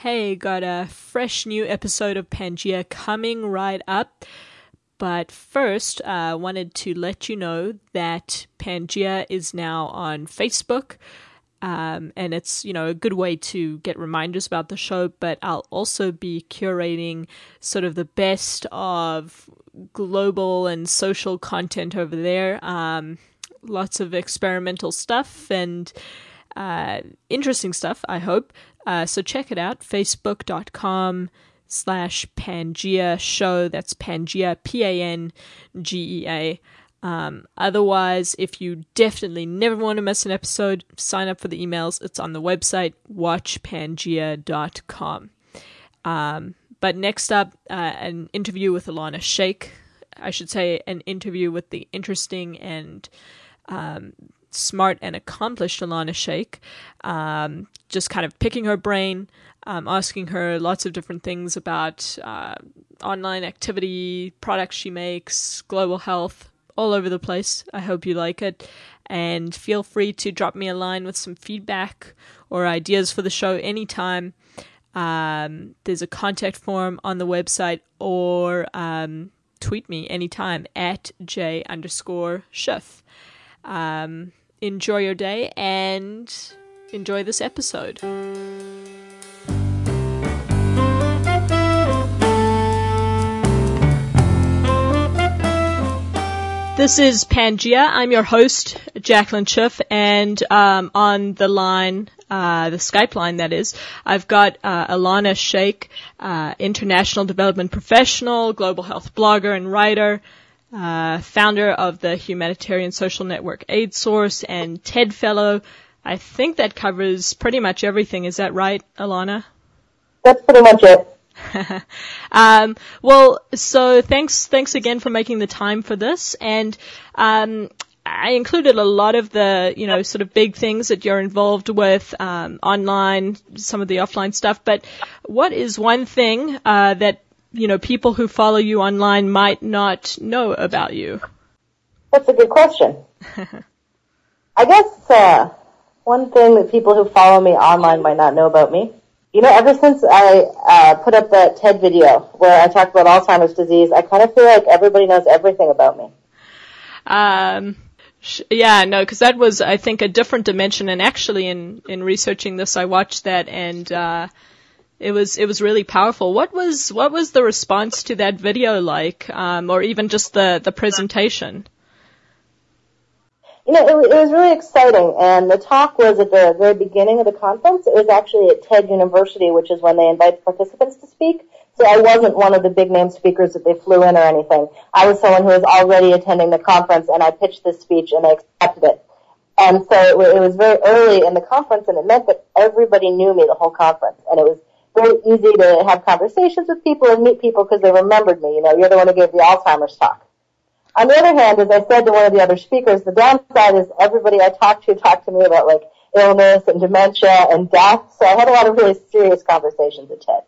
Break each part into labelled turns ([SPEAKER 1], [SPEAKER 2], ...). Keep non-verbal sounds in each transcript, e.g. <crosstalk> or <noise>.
[SPEAKER 1] Hey, got a fresh new episode of Pangea coming right up. But first, I uh, wanted to let you know that Pangea is now on Facebook. Um, and it's you know a good way to get reminders about the show but i'll also be curating sort of the best of global and social content over there um, lots of experimental stuff and uh, interesting stuff i hope uh, so check it out facebook.com slash pangea show that's pangea p-a-n-g-e-a um, otherwise, if you definitely never want to miss an episode, sign up for the emails. It's on the website, watchpangea.com. Um, but next up, uh, an interview with Alanna Shaikh. I should say, an interview with the interesting and um, smart and accomplished Alanna Shaikh. Um, just kind of picking her brain, um, asking her lots of different things about uh, online activity, products she makes, global health, all over the place. I hope you like it. And feel free to drop me a line with some feedback or ideas for the show anytime. Um, there's a contact form on the website or um, tweet me anytime at j underscore schiff. Um, enjoy your day and enjoy this episode. This is Pangea. I'm your host, Jacqueline Schiff, and um, on the line, uh, the Skype line that is, I've got uh, Alanna Shaikh, uh, international development professional, global health blogger and writer, uh, founder of the humanitarian social network Aid Source, and TED Fellow. I think that covers pretty much everything. Is that right, Alanna?
[SPEAKER 2] That's pretty much it. <laughs>
[SPEAKER 1] um, well, so thanks, thanks again for making the time for this. And, um, I included a lot of the, you know, sort of big things that you're involved with, um, online, some of the offline stuff. But what is one thing, uh, that, you know, people who follow you online might not know about you?
[SPEAKER 2] That's a good question. <laughs> I guess, uh, one thing that people who follow me online might not know about me you know, ever since I uh, put up that TED video where I talked about Alzheimer's disease, I kind of feel like everybody knows everything about me.
[SPEAKER 1] Um, sh- yeah, no, because that was, I think, a different dimension. And actually, in in researching this, I watched that, and uh, it was it was really powerful. What was what was the response to that video like, um, or even just the the presentation?
[SPEAKER 2] you know, it, it was really exciting. And the talk was at the very beginning of the conference. It was actually at TED University, which is when they invite participants to speak. So I wasn't one of the big name speakers that they flew in or anything. I was someone who was already attending the conference and I pitched this speech and they accepted it. And so it, it was very early in the conference and it meant that everybody knew me the whole conference. And it was very easy to have conversations with people and meet people because they remembered me. You know, you're the one who gave the Alzheimer's talk. On the other hand, as I said to one of the other speakers, the downside is everybody I talked to talked to me about like illness and dementia and death. So I had a lot of really serious conversations at TED.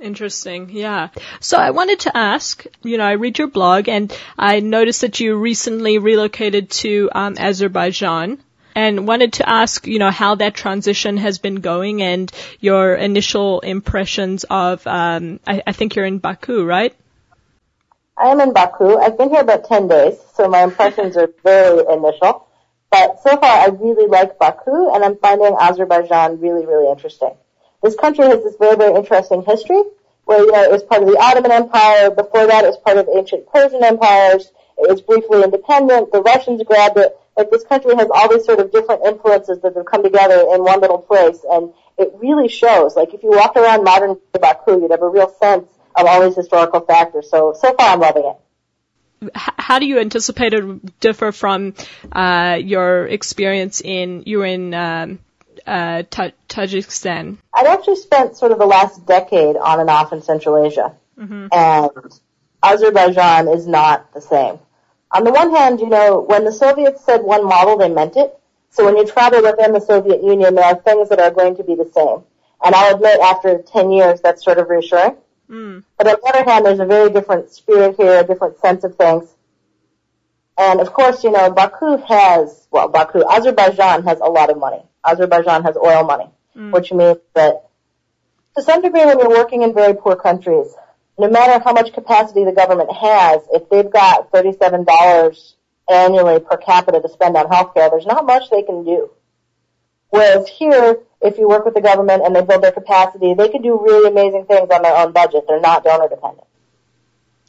[SPEAKER 1] Interesting, yeah. So I wanted to ask, you know, I read your blog and I noticed that you recently relocated to um, Azerbaijan and wanted to ask, you know, how that transition has been going and your initial impressions of, um, I, I think you're in Baku, right?
[SPEAKER 2] I am in Baku. I've been here about 10 days, so my impressions are very initial. But so far, I really like Baku, and I'm finding Azerbaijan really, really interesting. This country has this very, very interesting history, where, you know, it was part of the Ottoman Empire. Before that, it was part of ancient Persian empires. It was briefly independent. The Russians grabbed it. Like, this country has all these sort of different influences that have come together in one little place, and it really shows. Like, if you walked around modern Baku, you'd have a real sense of all these historical factors. So, so far I'm loving it.
[SPEAKER 1] How do you anticipate it differ from uh, your experience in you were in um, uh, Tajikistan?
[SPEAKER 2] I've actually spent sort of the last decade on and off in Central Asia, mm-hmm. and Azerbaijan is not the same. On the one hand, you know, when the Soviets said one model, they meant it. So when you travel within the Soviet Union, there are things that are going to be the same. And I'll admit, after 10 years, that's sort of reassuring. Mm. But on the other hand, there's a very different spirit here, a different sense of things. And of course, you know, Baku has, well, Baku, Azerbaijan has a lot of money. Azerbaijan has oil money, mm. which means that To some degree, when you're working in very poor countries, no matter how much capacity the government has, if they've got $37 annually per capita to spend on healthcare, there's not much they can do. Whereas here, if you work with the government and they build their capacity, they can do really amazing things on their own budget. They're not donor dependent.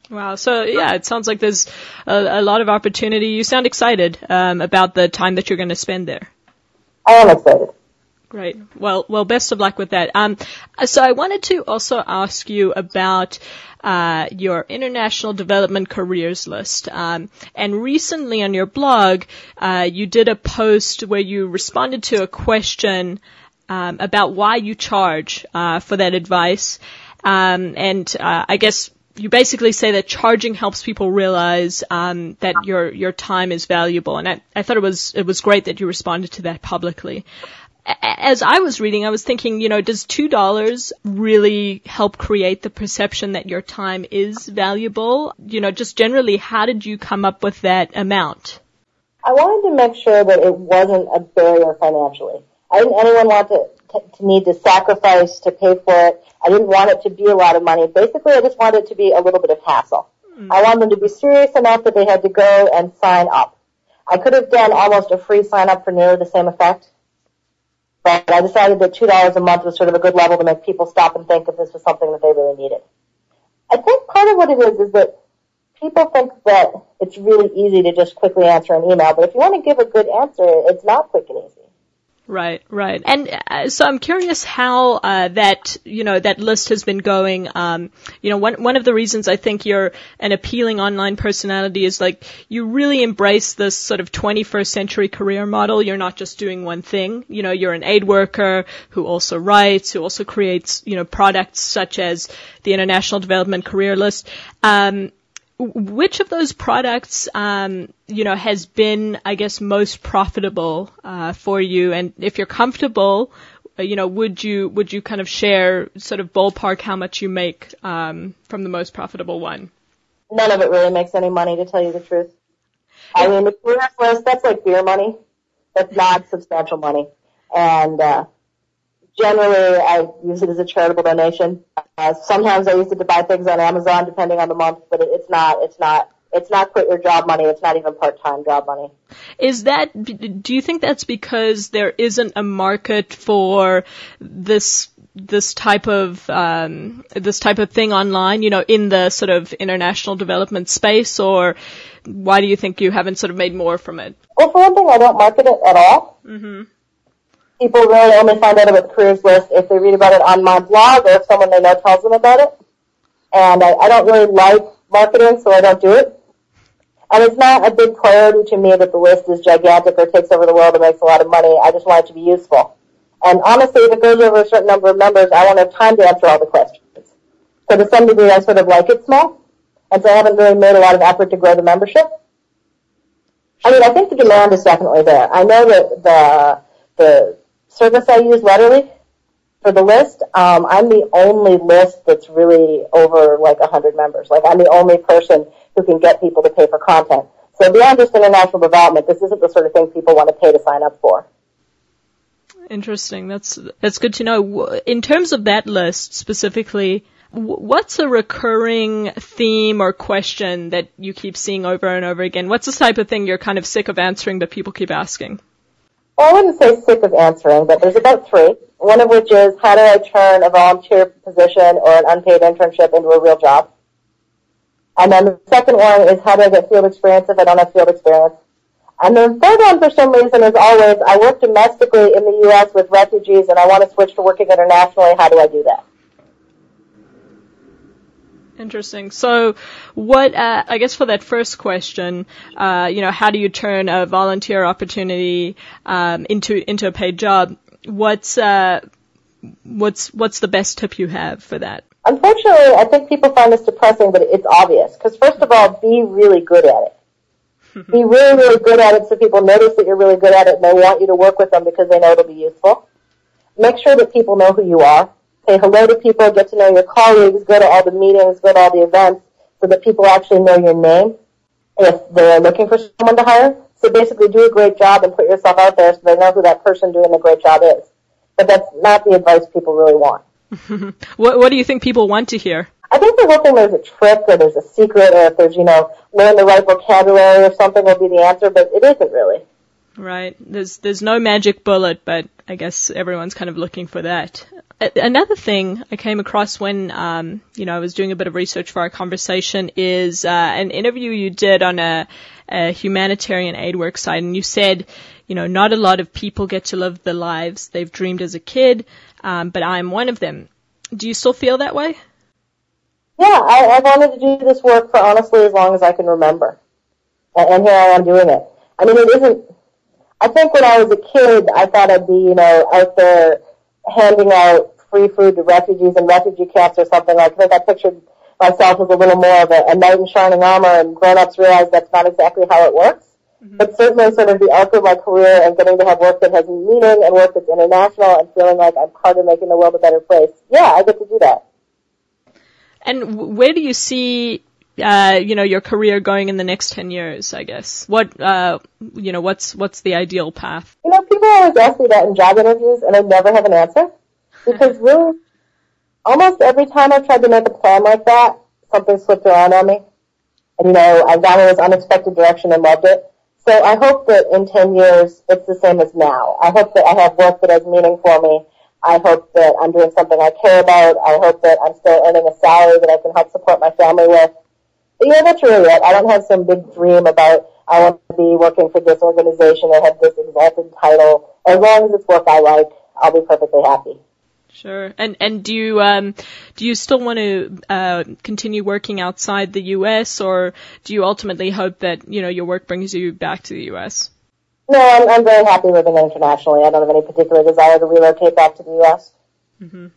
[SPEAKER 1] Wow. So yeah, it sounds like there's a, a lot of opportunity. You sound excited um, about the time that you're going to spend there.
[SPEAKER 2] I am excited.
[SPEAKER 1] Great. Well, well, best of luck with that. Um, so I wanted to also ask you about uh, your international development careers list. Um, and recently on your blog, uh, you did a post where you responded to a question um, about why you charge uh, for that advice. Um, and uh, I guess you basically say that charging helps people realize um, that your your time is valuable, and I, I thought it was it was great that you responded to that publicly. As I was reading, I was thinking, you know, does two dollars really help create the perception that your time is valuable? You know, just generally, how did you come up with that amount?
[SPEAKER 2] I wanted to make sure that it wasn't a barrier financially. I didn't anyone want to, to, to need to sacrifice to pay for it. I didn't want it to be a lot of money. Basically, I just wanted it to be a little bit of hassle. Mm-hmm. I wanted them to be serious enough that they had to go and sign up. I could have done almost a free sign up for nearly the same effect, but I decided that $2 a month was sort of a good level to make people stop and think if this was something that they really needed. I think part of what it is is that people think that it's really easy to just quickly answer an email, but if you want to give a good answer, it's not quick and easy.
[SPEAKER 1] Right, right. And uh, so I'm curious how uh, that you know that list has been going. Um, you know, one one of the reasons I think you're an appealing online personality is like you really embrace this sort of 21st century career model. You're not just doing one thing. You know, you're an aid worker who also writes, who also creates you know products such as the International Development Career List. Um, which of those products, um, you know, has been, I guess, most profitable uh, for you? And if you're comfortable, uh, you know, would you would you kind of share sort of ballpark how much you make um, from the most profitable one?
[SPEAKER 2] None of it really makes any money, to tell you the truth. I mean, the career list that's like beer money. That's not substantial money, and uh, generally I use it as a charitable donation. Uh, sometimes I use it to buy things on Amazon, depending on the month, but it, it's not, it's not, it's not quit your job money. It's not even part-time job money.
[SPEAKER 1] Is that, do you think that's because there isn't a market for this, this type of, um, this type of thing online, you know, in the sort of international development space, or why do you think you haven't sort of made more from it?
[SPEAKER 2] Well, for one thing, I don't market it at all. Mm-hmm people really only find out about the careers list if they read about it on my blog or if someone they know tells them about it. And I, I don't really like marketing, so I don't do it. And it's not a big priority to me that the list is gigantic or takes over the world and makes a lot of money. I just want it to be useful. And honestly, if it goes over a certain number of members, I won't have time to answer all the questions. So to some degree, I sort of like it small. And so I haven't really made a lot of effort to grow the membership. I mean, I think the demand is definitely there. I know that the, the service I use Letterly for the list, um, I'm the only list that's really over like 100 members. Like I'm the only person who can get people to pay for content. So beyond just international development, this isn't the sort of thing people want to pay to sign up for.
[SPEAKER 1] Interesting. That's that's good to know. In terms of that list specifically, what's a recurring theme or question that you keep seeing over and over again? What's the type of thing you're kind of sick of answering that people keep asking?
[SPEAKER 2] Well, I wouldn't say sick of answering, but there's about three. One of which is how do I turn a volunteer position or an unpaid internship into a real job? And then the second one is how do I get field experience if I don't have field experience? And the third one, for some reason, is always I work domestically in the U.S. with refugees and I want to switch to working internationally. How do I do that?
[SPEAKER 1] Interesting. So, what uh, I guess for that first question, uh, you know, how do you turn a volunteer opportunity um, into into a paid job? What's uh, what's what's the best tip you have for that?
[SPEAKER 2] Unfortunately, I think people find this depressing, but it's obvious. Because first of all, be really good at it. <laughs> be really, really good at it so people notice that you're really good at it and they want you to work with them because they know it'll be useful. Make sure that people know who you are say hello to people, get to know your colleagues, go to all the meetings, go to all the events so that people actually know your name if they're looking for someone to hire. So basically do a great job and put yourself out there so they know who that person doing the great job is. But that's not the advice people really want. <laughs>
[SPEAKER 1] what What do you think people want to hear?
[SPEAKER 2] I think they're hoping there's a trick or there's a secret or if there's, you know, learn the right vocabulary or something will be the answer, but it isn't really.
[SPEAKER 1] Right. There's there's no magic bullet, but I guess everyone's kind of looking for that. Another thing I came across when, um, you know, I was doing a bit of research for our conversation is uh, an interview you did on a, a humanitarian aid work site, and you said, you know, not a lot of people get to live the lives they've dreamed as a kid, um, but I'm one of them. Do you still feel that way?
[SPEAKER 2] Yeah, I, I wanted to do this work for honestly as long as I can remember, and, and here I am doing it. I mean, it isn't. I think when I was a kid, I thought I'd be, you know, out there handing out free food to refugees in refugee camps or something. Like, I think I pictured myself as a little more of a, a knight in shining armor, and grown-ups realize that's not exactly how it works. Mm-hmm. But certainly, sort of the arc of my career and getting to have work that has meaning and work that's international and feeling like I'm part of making the world a better place. Yeah, I get to do that.
[SPEAKER 1] And where do you see uh, you know, your career going in the next 10 years, I guess? What, uh, you know, what's, what's the ideal path?
[SPEAKER 2] You know, people always ask me that in job interviews and I never have an answer because <laughs> really almost every time I've tried to make a plan like that, something slipped around on me. And you know, I've gone in this unexpected direction and loved it. So I hope that in 10 years it's the same as now. I hope that I have work that has meaning for me. I hope that I'm doing something I care about. I hope that I'm still earning a salary that I can help support my family with. But yeah, that's really it. I don't have some big dream about I want to be working for this organization or have this exalted title. As long as it's work I like, I'll be perfectly happy.
[SPEAKER 1] Sure. And and do you um do you still want to uh, continue working outside the U.S. or do you ultimately hope that you know your work brings you back to the U.S.
[SPEAKER 2] No, I'm I'm very happy living internationally. I don't have any particular desire to relocate back to the U.S.
[SPEAKER 1] Mm-hmm.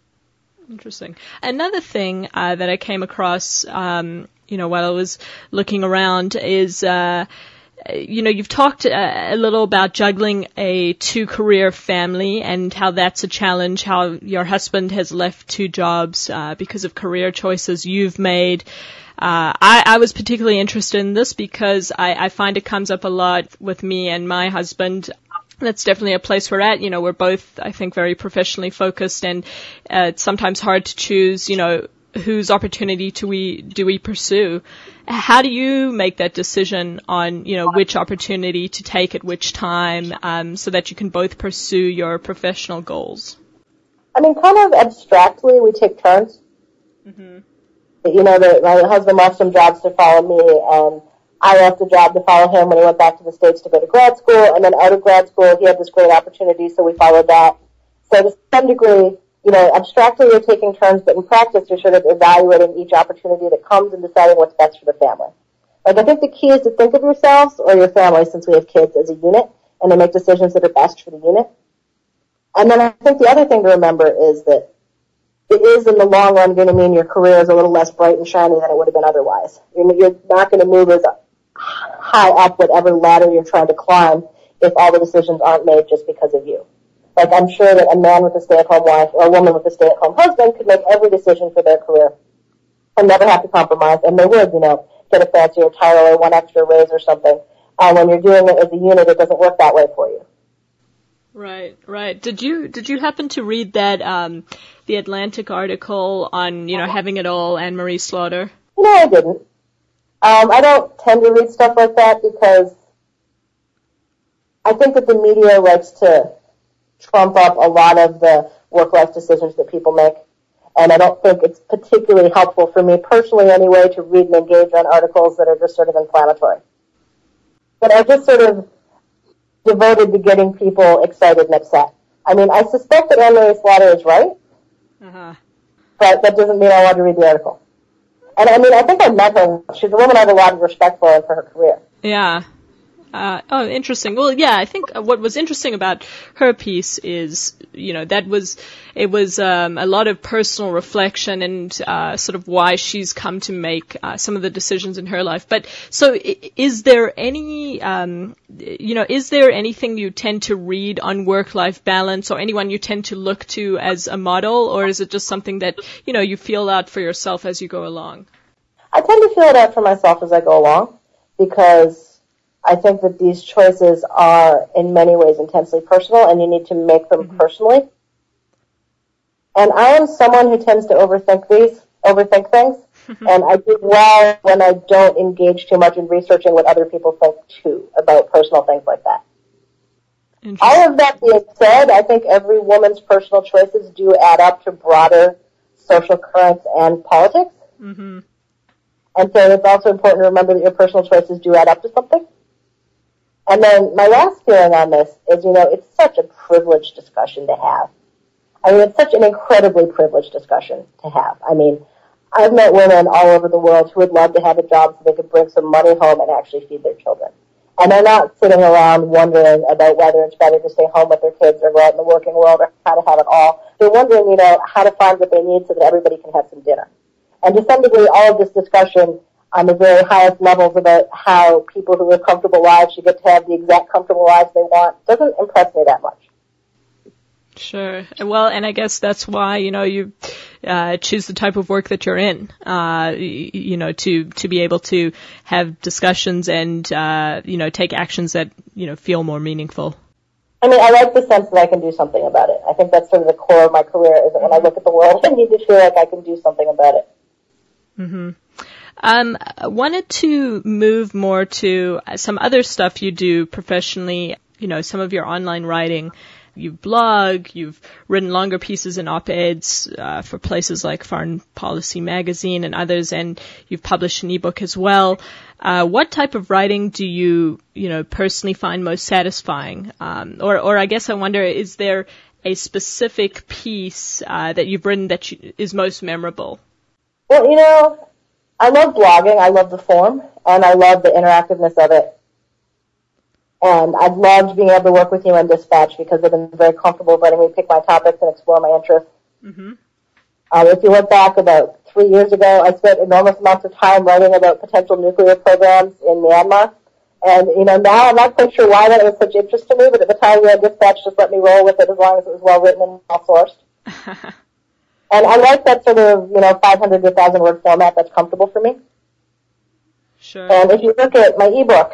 [SPEAKER 1] Interesting. Another thing uh, that I came across, um, you know, while I was looking around is. Uh, you know, you've talked a, a little about juggling a two career family and how that's a challenge, how your husband has left two jobs uh, because of career choices you've made. Uh, I, I, was particularly interested in this because I, I, find it comes up a lot with me and my husband. That's definitely a place we're at. You know, we're both, I think, very professionally focused, and uh, it's sometimes hard to choose. You know, whose opportunity do we do we pursue? How do you make that decision on you know which opportunity to take at which time, um, so that you can both pursue your professional goals?
[SPEAKER 2] I mean, kind of abstractly, we take turns. Mm-hmm. You know, that my husband left some jobs to follow me, and I left a job to follow him when he went back to the states to go to grad school, and then out of grad school, he had this great opportunity, so we followed that. So to some degree, you know, abstractly you're taking turns, but in practice you're sort of evaluating each opportunity that comes and deciding what's best for the family. Like I think the key is to think of yourselves or your family, since we have kids, as a unit, and to make decisions that are best for the unit. And then I think the other thing to remember is that it is in the long run going to mean your career is a little less bright and shiny than it would have been otherwise. You're, you're not going to move as high up whatever ladder you're trying to climb if all the decisions aren't made just because of you. Like I'm sure that a man with a stay-at-home wife or a woman with a stay-at-home husband could make every decision for their career and never have to compromise, and they would, you know, get a fancier title or one extra raise or something. And when you're doing it as a unit, it doesn't work that way for you.
[SPEAKER 1] Right, right. Did you did you happen to read that um, the Atlantic article on you know having it all Anne Marie Slaughter?
[SPEAKER 2] No, I didn't. Um, I don't tend to read stuff like that because I think that the media likes to trump up a lot of the work-life decisions that people make. And I don't think it's particularly helpful for me personally anyway to read and engage on articles that are just sort of inflammatory. But I just sort of devoted to getting people excited and upset. I mean, I suspect that Anne-Marie Slaughter is right, uh-huh. but that doesn't mean I want to read the article. And I mean, I think I met her. She's a woman I have a lot of respect for and for her career.
[SPEAKER 1] Yeah. Uh, oh, interesting. Well, yeah, I think what was interesting about her piece is, you know, that was, it was um, a lot of personal reflection and uh, sort of why she's come to make uh, some of the decisions in her life. But so, is there any, um, you know, is there anything you tend to read on work-life balance, or anyone you tend to look to as a model, or is it just something that you know you feel out for yourself as you go along?
[SPEAKER 2] I tend to feel it out for myself as I go along because I think that these choices are in many ways intensely personal and you need to make them mm-hmm. personally. And I am someone who tends to overthink these, overthink things. <laughs> and I do well when I don't engage too much in researching what other people think too about personal things like that. All of that being said, I think every woman's personal choices do add up to broader social currents and politics.
[SPEAKER 1] Mm-hmm.
[SPEAKER 2] And so it's also important to remember that your personal choices do add up to something. And then my last feeling on this is, you know, it's such a privileged discussion to have. I mean, it's such an incredibly privileged discussion to have. I mean, I've met women all over the world who would love to have a job so they could bring some money home and actually feed their children. And they're not sitting around wondering about whether it's better to stay home with their kids or go out in the working world or how to have it all. They're wondering, you know, how to find what they need so that everybody can have some dinner. And to some degree, all of this discussion on the very highest levels about how people who live comfortable lives should get to have the exact comfortable lives they want doesn't impress me that much.
[SPEAKER 1] Sure. Well, and I guess that's why you know you uh, choose the type of work that you're in. Uh, you know, to to be able to have discussions and uh, you know take actions that you know feel more meaningful.
[SPEAKER 2] I mean, I like the sense that I can do something about it. I think that's sort of the core of my career. Is that when I look at the world, <laughs> I need to feel like I can do something about it.
[SPEAKER 1] Mm-hmm. Um, I wanted to move more to some other stuff you do professionally. You know, some of your online writing. You blog, you've written longer pieces and op-eds uh, for places like Foreign Policy Magazine and others, and you've published an ebook as well. Uh, what type of writing do you, you know, personally find most satisfying? Um, or, or I guess I wonder, is there a specific piece uh, that you've written that you, is most memorable?
[SPEAKER 2] Well, you know, I love blogging. I love the form, and I love the interactiveness of it. And I've loved being able to work with you on Dispatch because they've been very comfortable letting me pick my topics and explore my interests.
[SPEAKER 1] Mm-hmm.
[SPEAKER 2] Um, if you look back about three years ago, I spent enormous amounts of time writing about potential nuclear programs in Myanmar. And, you know, now I'm not quite sure why that was such interest to me, but at the time, yeah, Dispatch just let me roll with it as long as it was well written and well sourced. <laughs> and I like that sort of, you know, 500 to 1,000 word format that's comfortable for me.
[SPEAKER 1] Sure.
[SPEAKER 2] And if you look at my ebook,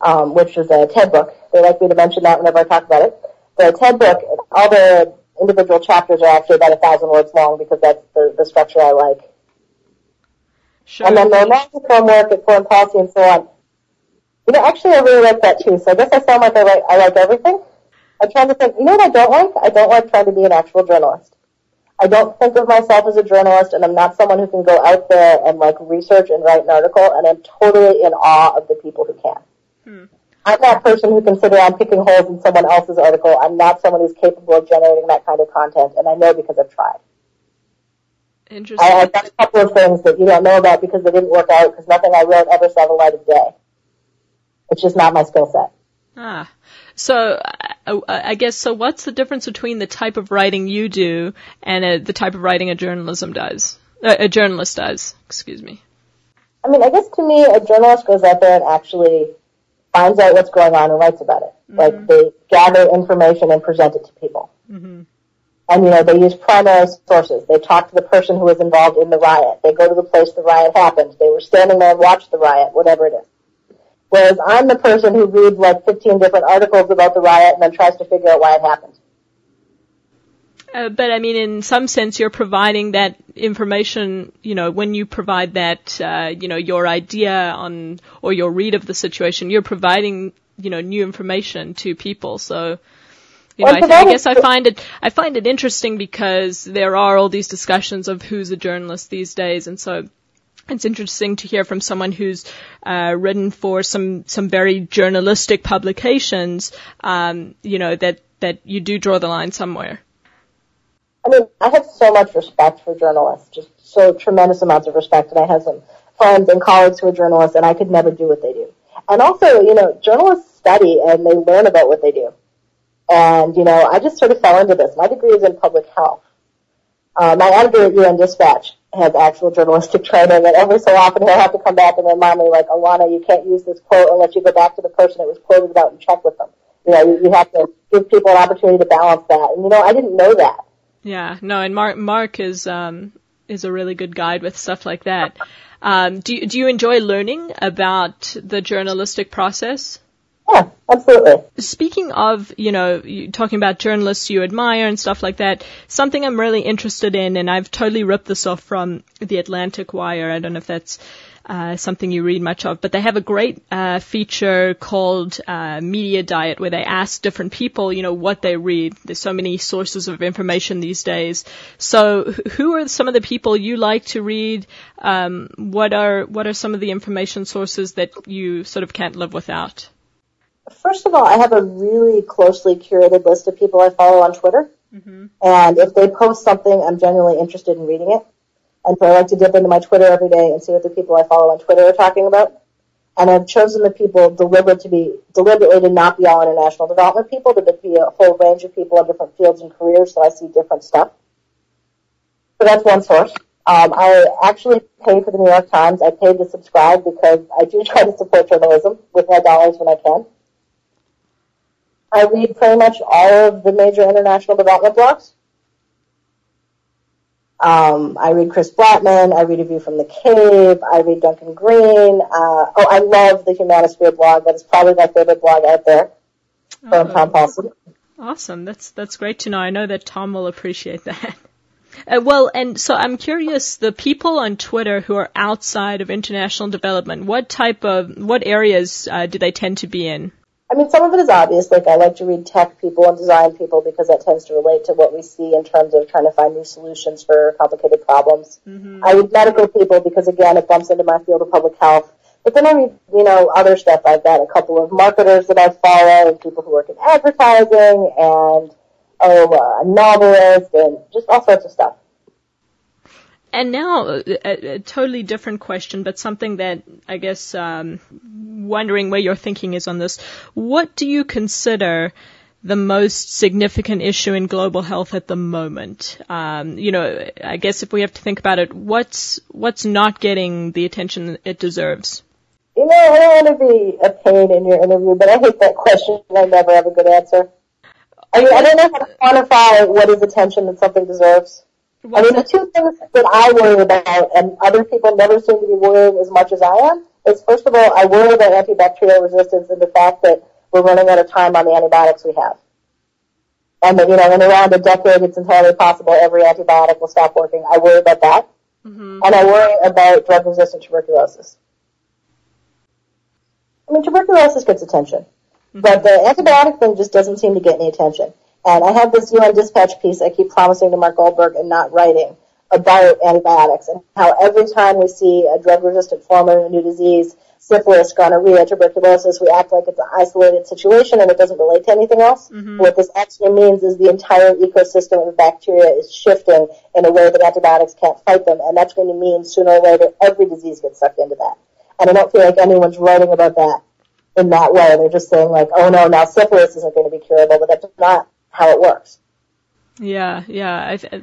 [SPEAKER 2] um, which is a TED book. They like me to mention that whenever I talk about it. The TED book, all the individual chapters are actually about a thousand words long because that's the, the structure I like.
[SPEAKER 1] Sure.
[SPEAKER 2] And then the longer form work at foreign policy and so on. You know, actually I really like that too. So I guess I sound like I like, I like everything. I'm trying to think, you know what I don't like? I don't like trying to be an actual journalist. I don't think of myself as a journalist and I'm not someone who can go out there and like research and write an article and I'm totally in awe of the people who can.
[SPEAKER 1] Hmm.
[SPEAKER 2] I'm that person who can sit around picking holes in someone else's article. I'm not someone who's capable of generating that kind of content, and I know because I've tried.
[SPEAKER 1] Interesting.
[SPEAKER 2] I, I've done a couple of things that you don't know about because they didn't work out, because nothing I wrote ever saw the light of day. It's just not my skill set.
[SPEAKER 1] Ah. So, uh, I guess, so what's the difference between the type of writing you do and uh, the type of writing a journalism does? Uh, a journalist does, excuse me.
[SPEAKER 2] I mean, I guess to me, a journalist goes out there and actually finds out what's going on and writes about it.
[SPEAKER 1] Mm-hmm.
[SPEAKER 2] Like they gather information and present it to people.
[SPEAKER 1] Mm-hmm.
[SPEAKER 2] And you know, they use primary sources. They talk to the person who was involved in the riot. They go to the place the riot happened. They were standing there and watched the riot, whatever it is. Whereas I'm the person who reads like 15 different articles about the riot and then tries to figure out why it happened.
[SPEAKER 1] Uh, but I mean, in some sense, you're providing that information. You know, when you provide that, uh, you know, your idea on or your read of the situation, you're providing, you know, new information to people. So, you know, I, I guess I find it I find it interesting because there are all these discussions of who's a journalist these days, and so it's interesting to hear from someone who's uh, written for some some very journalistic publications. Um, you know that that you do draw the line somewhere.
[SPEAKER 2] I mean, I have so much respect for journalists, just so tremendous amounts of respect, and I have some friends and colleagues who are journalists, and I could never do what they do. And also, you know, journalists study and they learn about what they do. And, you know, I just sort of fell into this. My degree is in public health. Uh, my editor at UN Dispatch has actual journalistic training, and every so often he'll have to come back and remind me, like, Alanna, you can't use this quote unless you go back to the person it was quoted about and check with them. You know, you, you have to give people an opportunity to balance that. And, you know, I didn't know that.
[SPEAKER 1] Yeah, no, and Mark Mark is um is a really good guide with stuff like that. Um, do do you enjoy learning about the journalistic process?
[SPEAKER 2] Yeah, absolutely.
[SPEAKER 1] Speaking of, you know, talking about journalists you admire and stuff like that, something I'm really interested in, and I've totally ripped this off from the Atlantic Wire. I don't know if that's uh, something you read much of, but they have a great uh, feature called uh, Media Diet where they ask different people, you know, what they read. There's so many sources of information these days. So, who are some of the people you like to read? Um, what are what are some of the information sources that you sort of can't live without?
[SPEAKER 2] First of all, I have a really closely curated list of people I follow on Twitter. Mm-hmm. And if they post something, I'm genuinely interested in reading it. And so I like to dip into my Twitter every day and see what the people I follow on Twitter are talking about. And I've chosen the people deliberate to be, deliberately to not be all international development people, but to be a whole range of people in different fields and careers so I see different stuff. So that's one source. Um, I actually pay for the New York Times. I paid to subscribe because I do try to support journalism with my dollars when I can. I read pretty much all of the major international development blogs. Um, I read Chris Blattman. I read A View from the Cave. I read Duncan Green. Uh, oh, I love the Humanosphere blog. That is probably my favorite blog out there from oh, Tom Paulson.
[SPEAKER 1] Awesome. That's that's great to know. I know that Tom will appreciate that. <laughs> Uh, well, and so I'm curious, the people on Twitter who are outside of international development, what type of, what areas uh, do they tend to be in?
[SPEAKER 2] I mean, some of it is obvious. Like I like to read tech people and design people because that tends to relate to what we see in terms of trying to find new solutions for complicated problems. Mm-hmm. I read medical people because again, it bumps into my field of public health. But then I read, you know, other stuff. I've got a couple of marketers that I follow, and people who work in advertising, and oh, a novelist, and just all sorts of stuff.
[SPEAKER 1] And now, a, a, totally different question, but something that I guess um, wondering where your thinking is on this. What do you consider the most significant issue in global health at the moment? Um, you know, I guess if we have to think about it, what's what's not getting the attention it deserves?
[SPEAKER 2] You know, I don't want to be a pain in your interview, but I hate that question. I never have a good answer. I mean, I don't know how to quantify what is attention that something deserves. I mean, the two things that I worry about, and other people never seem to be worrying as much as I am, is first of all, I worry about antibacterial resistance and the fact that we're running out of time on the antibiotics we have. And that, you know, in around a decade, it's entirely possible every antibiotic will stop working. I worry about that. Mm-hmm. And I worry about drug-resistant tuberculosis. I mean, tuberculosis gets attention. Mm-hmm. But the antibiotic thing just doesn't seem to get any attention. And I have this UN dispatch piece I keep promising to Mark Goldberg and not writing about antibiotics and how every time we see a drug-resistant form of a new disease, syphilis, gonorrhea, tuberculosis, we act like it's an isolated situation and it doesn't relate to anything else. Mm-hmm. What this actually means is the entire ecosystem of bacteria is shifting in a way that antibiotics can't fight them, and that's going to mean sooner or later every disease gets sucked into that. And I don't feel like anyone's writing about that in that way. They're just saying like, oh no, now syphilis isn't going to be curable, but that's not how it works.
[SPEAKER 1] Yeah, yeah. I,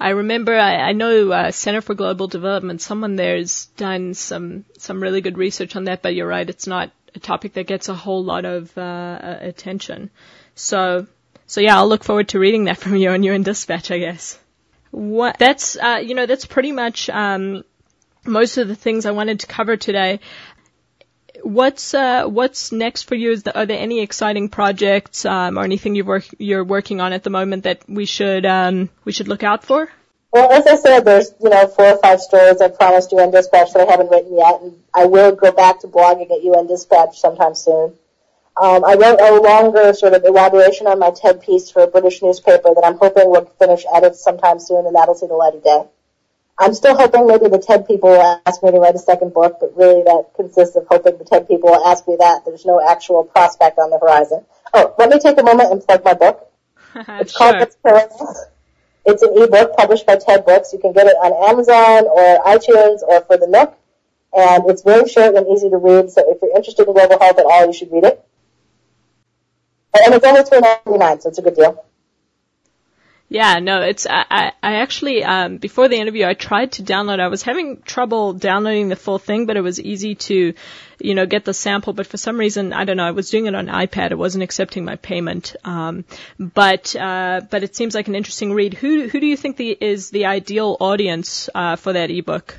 [SPEAKER 1] I remember, I, I know uh, Center for Global Development. Someone there's done some some really good research on that, but you're right, it's not a topic that gets a whole lot of uh, attention. So, so yeah, I'll look forward to reading that <laughs> from you on UN Dispatch, I guess. What that's uh, you know that's pretty much um, most of the things I wanted to cover today what's uh, what's next for you? The, are there any exciting projects um, or anything you work, you're working on at the moment that we should um, we should look out for?
[SPEAKER 2] Well, as I said, there's you know four or five stories I promised you UN Dispatch that I haven't written yet, and I will go back to blogging at UN Dispatch sometime soon. Um, I wrote a longer sort of elaboration on my TED piece for a British newspaper that I'm hoping will finish edits sometime soon, and that'll see the light of day. I'm still hoping maybe the TED people will ask me to write a second book, but really that consists of hoping the TED people will ask me that. There's no actual prospect on the horizon. Oh, let me take a moment and plug my book. <laughs> It's
[SPEAKER 1] sure.
[SPEAKER 2] called Experience. It's an ebook published by TED Books. You can get it on Amazon or iTunes or for the Nook. And it's very short and easy to read, so if you're interested in global health at all, you should read it. And it's only $3.99, so it's a good deal.
[SPEAKER 1] Yeah, no, it's I, I actually um, before the interview I tried to download. I was having trouble downloading the full thing, but it was easy to, you know, get the sample. But for some reason, I don't know. I was doing it on iPad. It wasn't accepting my payment. Um, but uh, but it seems like an interesting read. Who who do you think the, is the ideal audience uh, for that ebook?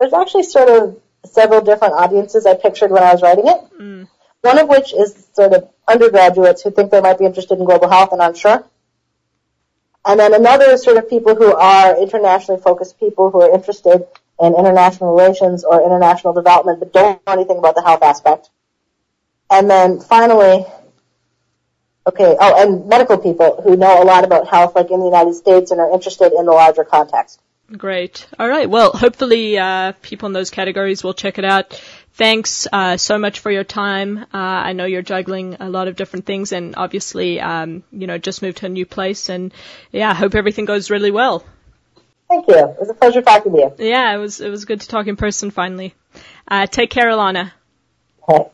[SPEAKER 2] There's actually sort of several different audiences I pictured when I was writing it. Mm. One of which is sort of undergraduates who think they might be interested in global health and aren't sure. And then another is sort of people who are internationally focused people who are interested in international relations or international development but don't know anything about the health aspect. And then finally, okay, oh, and medical people who know a lot about health, like in the United States, and are interested in the larger context.
[SPEAKER 1] Great. All right. Well, hopefully, uh, people in those categories will check it out. Thanks uh, so much for your time. Uh, I know you're juggling a lot of different things, and obviously, um, you know, just moved to a new place. And yeah, I hope everything goes really well.
[SPEAKER 2] Thank you. It was a pleasure talking to you.
[SPEAKER 1] Yeah, it was. It was good to talk in person finally. Uh, take care, Ilana.
[SPEAKER 2] Okay.